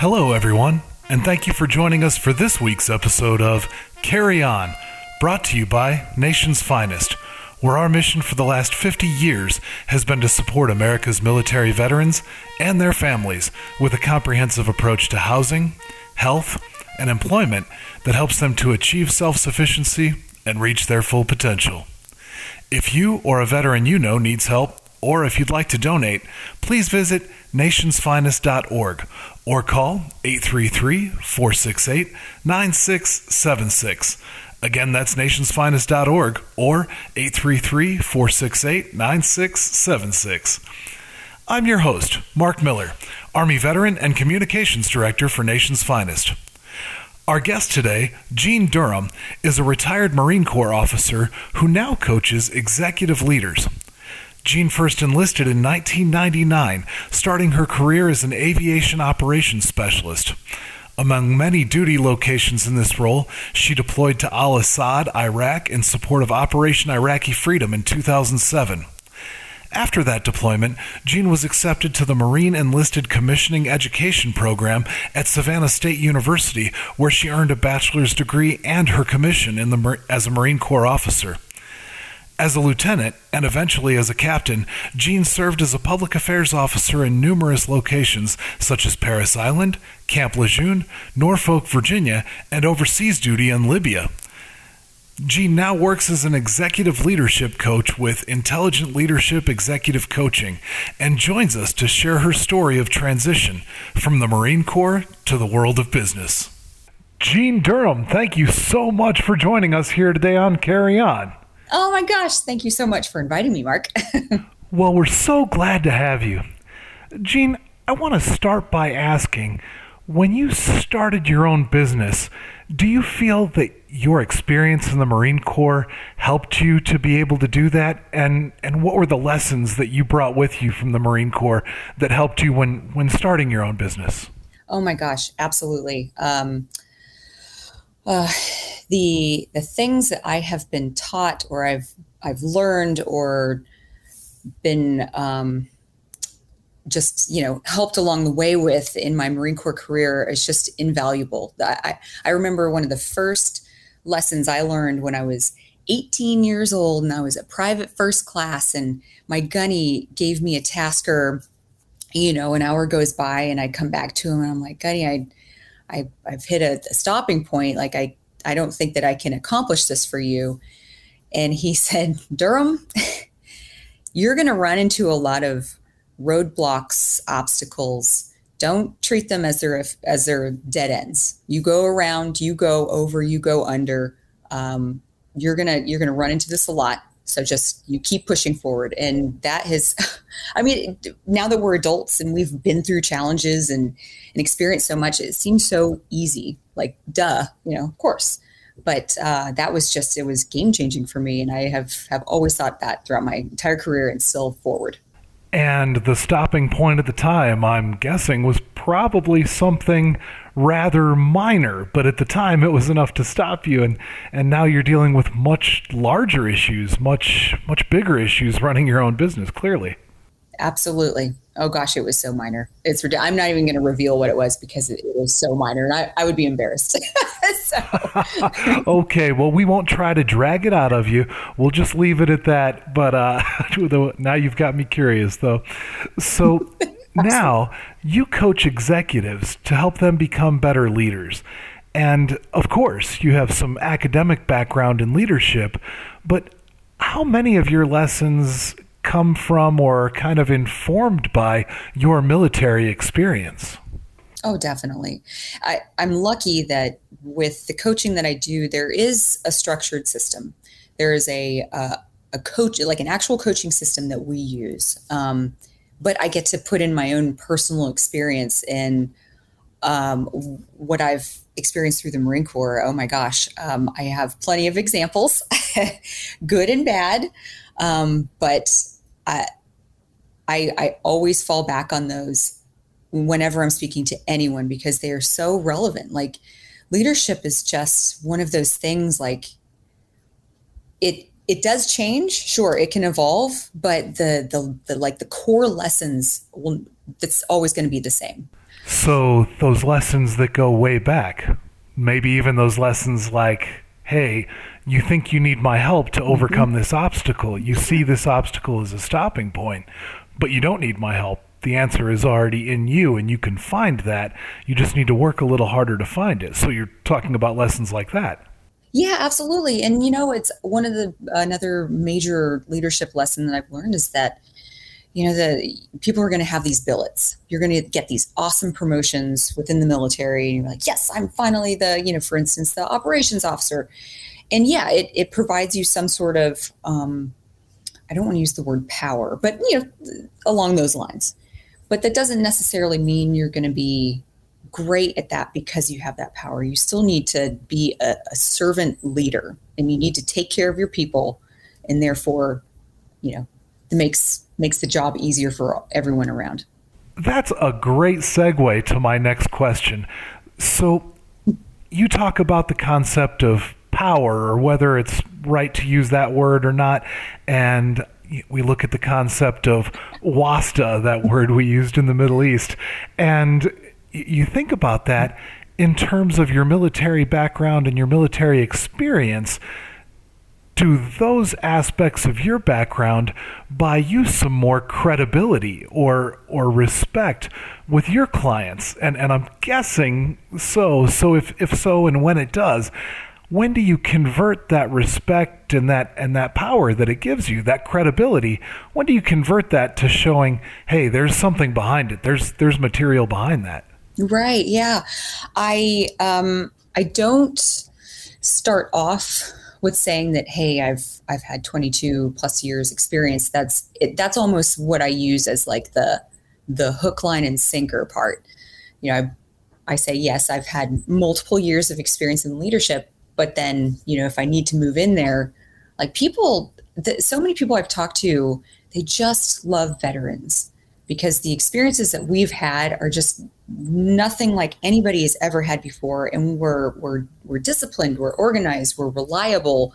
Hello, everyone, and thank you for joining us for this week's episode of Carry On, brought to you by Nation's Finest, where our mission for the last 50 years has been to support America's military veterans and their families with a comprehensive approach to housing, health, and employment that helps them to achieve self sufficiency and reach their full potential. If you or a veteran you know needs help, or if you'd like to donate, please visit nationsfinest.org or call 833 468 9676. Again, that's nationsfinest.org or 833 468 9676. I'm your host, Mark Miller, Army veteran and communications director for Nation's Finest. Our guest today, Jean Durham, is a retired Marine Corps officer who now coaches executive leaders. Jean first enlisted in 1999, starting her career as an aviation operations specialist. Among many duty locations in this role, she deployed to Al Asad, Iraq, in support of Operation Iraqi Freedom in 2007. After that deployment, Jean was accepted to the Marine Enlisted Commissioning Education Program at Savannah State University, where she earned a bachelor's degree and her commission the, as a Marine Corps officer. As a lieutenant, and eventually as a captain, Jean served as a public affairs officer in numerous locations such as Parris Island, Camp Lejeune, Norfolk, Virginia, and overseas duty in Libya. Jean now works as an executive leadership coach with Intelligent Leadership Executive Coaching and joins us to share her story of transition from the Marine Corps to the world of business. Jean Durham, thank you so much for joining us here today on Carry On. Oh my gosh, thank you so much for inviting me, Mark. well, we're so glad to have you. Jean, I want to start by asking when you started your own business, do you feel that your experience in the Marine Corps helped you to be able to do that? And and what were the lessons that you brought with you from the Marine Corps that helped you when when starting your own business? Oh my gosh, absolutely. Um, uh, the the things that I have been taught or I've I've learned or been um, just you know helped along the way with in my Marine Corps career is just invaluable. I, I remember one of the first lessons I learned when I was 18 years old and I was a private first class and my gunny gave me a tasker. You know, an hour goes by and I come back to him and I'm like, Gunny, I, I I've hit a, a stopping point. Like I I don't think that I can accomplish this for you. And he said, Durham, you're going to run into a lot of roadblocks, obstacles. Don't treat them as their as their dead ends. You go around, you go over, you go under. Um, you're gonna you're gonna run into this a lot. So just you keep pushing forward, and that has, I mean, now that we're adults and we've been through challenges and and experienced so much, it seems so easy. Like, duh, you know, of course. But uh, that was just it was game changing for me. And i have have always thought that throughout my entire career and still forward. And the stopping point at the time, I'm guessing, was probably something rather minor, but at the time it was enough to stop you. And, and now you're dealing with much larger issues, much, much bigger issues running your own business, clearly. Absolutely. Oh gosh, it was so minor. It's I'm not even going to reveal what it was because it, it was so minor, and I, I would be embarrassed. okay, well, we won't try to drag it out of you. We'll just leave it at that. But uh, now you've got me curious, though. So now you coach executives to help them become better leaders. And of course, you have some academic background in leadership, but how many of your lessons come from or kind of informed by your military experience? Oh, definitely. I, I'm lucky that with the coaching that I do, there is a structured system. There is a uh, a coach, like an actual coaching system that we use. Um, but I get to put in my own personal experience in um, what I've experienced through the Marine Corps. Oh my gosh, um, I have plenty of examples, good and bad. Um, but I, I, I always fall back on those whenever I'm speaking to anyone because they are so relevant. Like leadership is just one of those things like it it does change sure it can evolve but the the, the like the core lessons will that's always going to be the same So those lessons that go way back, maybe even those lessons like, hey, you think you need my help to overcome mm-hmm. this obstacle. You see this obstacle as a stopping point, but you don't need my help. The answer is already in you, and you can find that. You just need to work a little harder to find it. So you're talking about lessons like that. Yeah, absolutely. And you know, it's one of the another major leadership lesson that I've learned is that you know the people are going to have these billets. You're going to get these awesome promotions within the military and you're like yes i'm finally the you know for instance the operations officer. And yeah it, it provides you some sort of um, i don't want to use the word power but you know along those lines. But that doesn't necessarily mean you're going to be great at that because you have that power you still need to be a, a servant leader and you need to take care of your people and therefore you know it makes makes the job easier for everyone around. That's a great segue to my next question. So, you talk about the concept of power, or whether it's right to use that word or not, and we look at the concept of wasta, that word we used in the Middle East, and you think about that in terms of your military background and your military experience to those aspects of your background buy you some more credibility or or respect with your clients? And and I'm guessing so. So if if so and when it does when do you convert that respect and that and that power that it gives you that credibility when do you convert that to showing hey there's something behind it? There's there's material behind that right yeah. I um i don't start off with saying that hey i've i've had 22 plus years experience. That's it, that's almost what i use as like the the hook line and sinker part. You know I, I say yes i've had multiple years of experience in leadership but then you know if i need to move in there like people the, so many people i've talked to they just love veterans because the experiences that we've had are just nothing like anybody has ever had before. And we're we're we're disciplined we're organized we're reliable.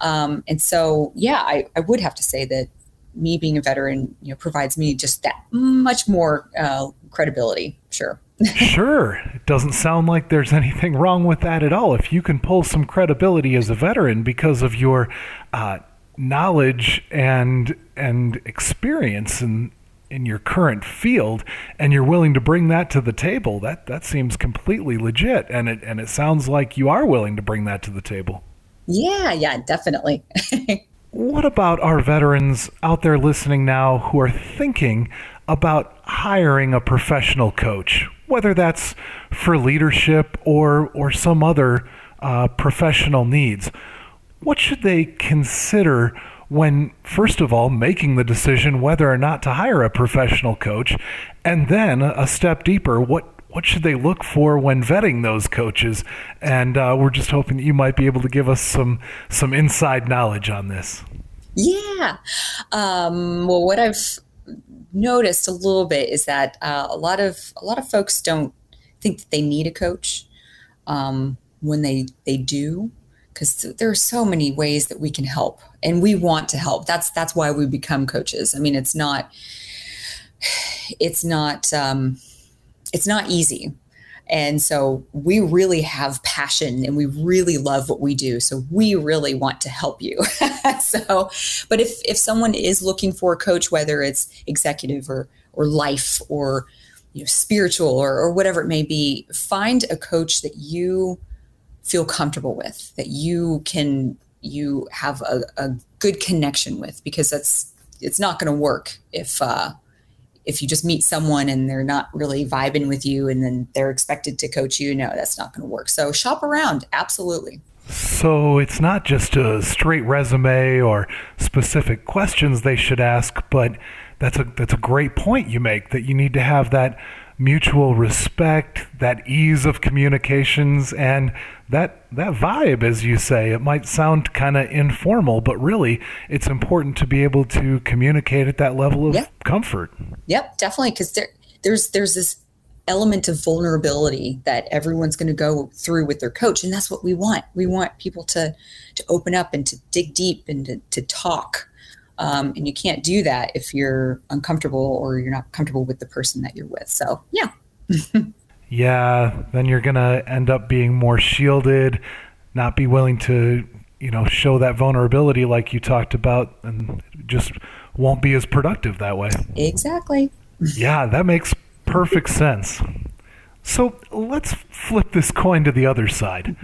Um, and so yeah I, I would have to say that me being a veteran you know provides me just that much more uh, credibility sure. Sure. It doesn't sound like there's anything wrong with that at all. If you can pull some credibility as a veteran because of your uh, knowledge and and experience and in your current field and you're willing to bring that to the table that that seems completely legit and it and it sounds like you are willing to bring that to the table. Yeah yeah definitely. What about our veterans out there listening now who are thinking about hiring a professional coach whether that's for leadership or or some other uh, professional needs? What should they consider when, first of all, making the decision whether or not to hire a professional coach, and then a step deeper, what what should they look for when vetting those coaches? And uh, we're just hoping that you might be able to give us some some inside knowledge on this. Yeah. Um, well, what I've noticed a little bit is that uh, a lot of a lot of folks don't think that they need a coach. Um, when they they do, because there are so many ways that we can help and we want to help. That's that's why we become coaches. I mean it's not it's not um, it's not easy. And so we really have passion and we really love what we do. So we really want to help you. So but if if someone is looking for a coach whether it's executive or or life or you know spiritual or, or whatever it may be find a coach that you feel comfortable with, that you can you have a, a good connection with, because that's it's not going to work if uh, if you just meet someone and they're not really vibing with you, and then they're expected to coach you. No, that's not going to work. So shop around, absolutely. So it's not just a straight resume or specific questions they should ask, but that's a that's a great point you make that you need to have that mutual respect, that ease of communications, and that that vibe, as you say. It might sound kind of informal, but really, it's important to be able to communicate at that level of yep. comfort. Yep, definitely, because there, there's there's this element of vulnerability that everyone's going to go through with their coach and that's what we want we want people to to open up and to dig deep and to, to talk um, and you can't do that if you're uncomfortable or you're not comfortable with the person that you're with. So, yeah. yeah, then you're going to end up being more shielded, not be willing to, you know, show that vulnerability like you talked about, and just won't be as productive that way. Exactly. yeah, that makes perfect sense. So let's flip this coin to the other side.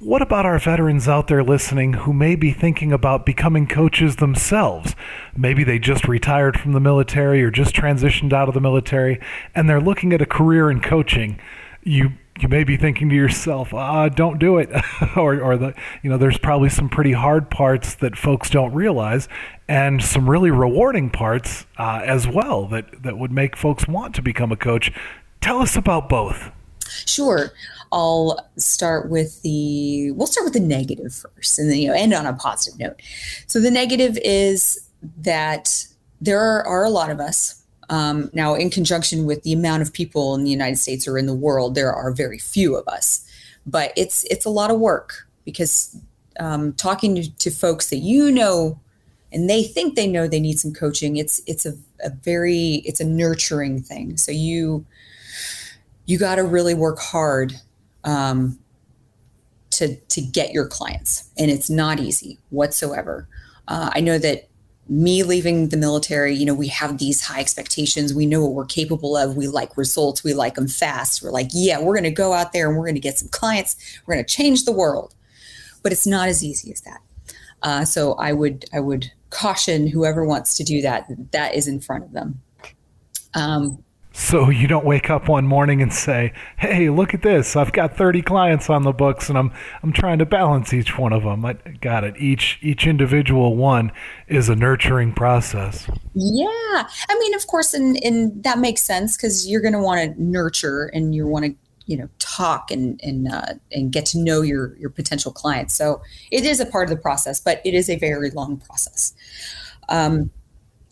What about our veterans out there listening who may be thinking about becoming coaches themselves? Maybe they just retired from the military or just transitioned out of the military and they're looking at a career in coaching. You you may be thinking to yourself, ah, don't do it. or, or the, you know, there's probably some pretty hard parts that folks don't realize and some really rewarding parts uh, as well that, that would make folks want to become a coach. Tell us about both. Sure. I'll start with the we'll start with the negative first and then you know end on a positive note. So the negative is that there are, are a lot of us um, now, in conjunction with the amount of people in the United States or in the world, there are very few of us, but it's it's a lot of work because um, talking to, to, folks that you know and they think they know they need some coaching. It's it's a, a very it's a nurturing thing. So you you got to really work hard um, to to get your clients, and it's not easy whatsoever. Uh, I know that me leaving the military, you know, we have these high expectations. We know what we're capable of. We like results. We like them fast. We're like, yeah, we're going to go out there and we're going to get some clients. We're going to change the world. But it's not as easy as that. Uh, so I would I would caution whoever wants to do that. That is in front of them. Um, so you don't wake up one morning and say, "Hey, look at this! I've got 30 clients on the books, and I'm I'm trying to balance each one of them." I got it. Each each individual one is a nurturing process. Yeah, I mean, of course, and and that makes sense because you're going to want to nurture and you want to you know talk and and uh, and get to know your your potential clients. So it is a part of the process, but it is a very long process. Um,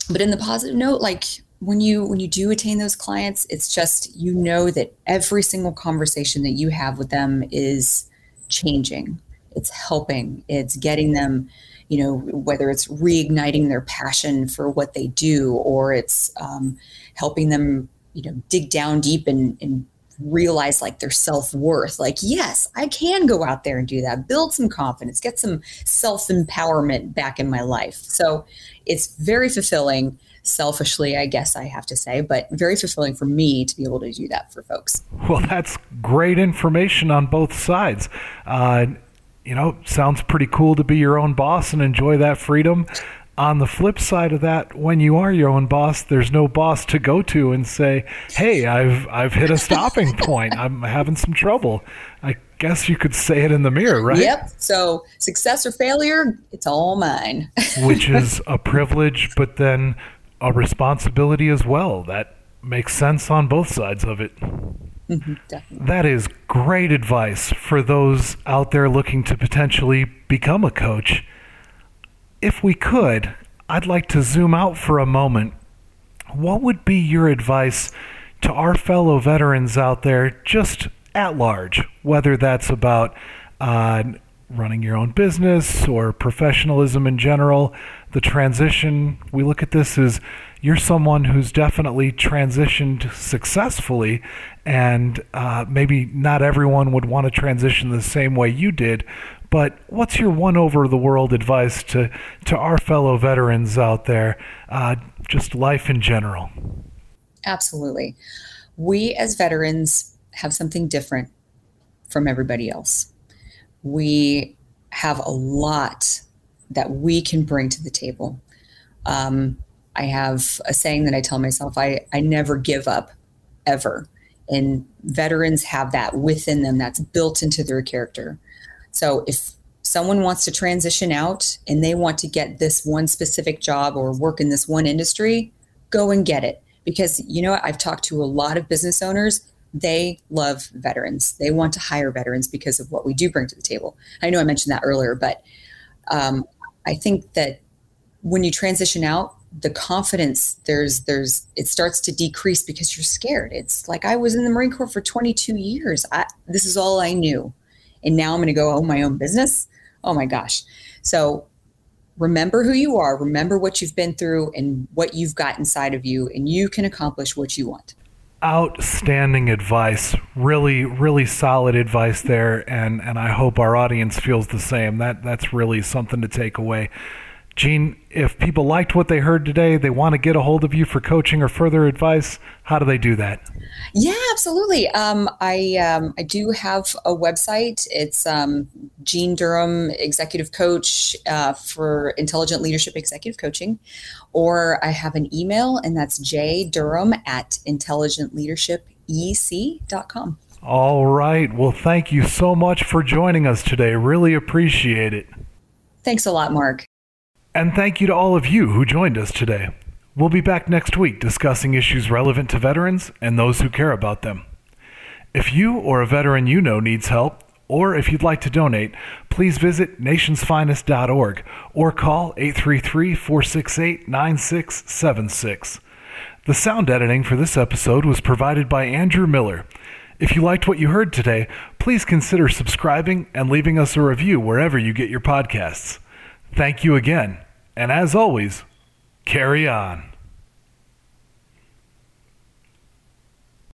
but in the positive note, like when you when you do attain those clients it's just you know that every single conversation that you have with them is changing. It's helping. It's getting them you know whether it's reigniting their passion for what they do or it's um, helping them you know dig down deep and, and realize like their self-worth like yes i can go out there and do that build some confidence get some self-empowerment back in my life so it's very fulfilling selfishly, I guess I have to say, but very fulfilling for me to be able to do that for folks. Well, that's great information on both sides. Uh, you know, sounds pretty cool to be your own boss and enjoy that freedom. On the flip side of that, when you are your own boss, there's no boss to go to and say, "Hey, I've I've hit a stopping point. I'm having some trouble." I guess you could say it in the mirror, right? Yep. So, success or failure, it's all mine. Which is a privilege, but then a responsibility as well. That makes sense on both sides of it. Mm-hmm, that is great advice for those out there looking to potentially become a coach. If we could, I'd like to zoom out for a moment. What would be your advice to our fellow veterans out there, just at large, whether that's about uh, running your own business or professionalism in general, the transition, we look at this as you're someone who's definitely transitioned successfully, and uh, maybe not everyone would want to transition the same way you did. But what's your one over the world advice to, to our fellow veterans out there, uh, just life in general? Absolutely. We as veterans have something different from everybody else we have a lot that we can bring to the table. Um, I have a saying that I tell myself I, I never give up ever. And veterans have that within them that's built into their character. So if someone wants to transition out and they want to get this one specific job or work in this one industry, go and get it. Because you know, I've talked to a lot of business owners they love veterans. They want to hire veterans because of what we do bring to the table. I know I mentioned that earlier, but um, I think that when you transition out, the confidence there's there's it starts to decrease because you're scared. It's like I was in the Marine Corps for 22 years. I, this is all I knew, and now I'm going to go own my own business. Oh my gosh! So remember who you are. Remember what you've been through and what you've got inside of you, and you can accomplish what you want. outstanding advice. Really, really solid advice there, and and I hope our audience feels the same. That that's really something to take away. Jean, if people liked what they heard today, they want to get a hold of you for coaching or further advice, how do they do that? Yeah, absolutely. Um, I um, I do have a website. It's um, Jean Durham, Executive Coach uh, for Intelligent Leadership Executive Coaching, or I have an email, and that's jdurham at intelligentleadershipec.com. All right. Well, thank you so much for joining us today. Really appreciate it. Thanks a lot, Mark. And thank you to all of you who joined us today. We'll be back next week discussing issues relevant to veterans and those who care about them. If you or a veteran you know needs help, or if you'd like to donate, please visit nationsfinest.org or call 833 468 9676. The sound editing for this episode was provided by Andrew Miller. If you liked what you heard today, please consider subscribing and leaving us a review wherever you get your podcasts. Thank you again, and as always, carry on.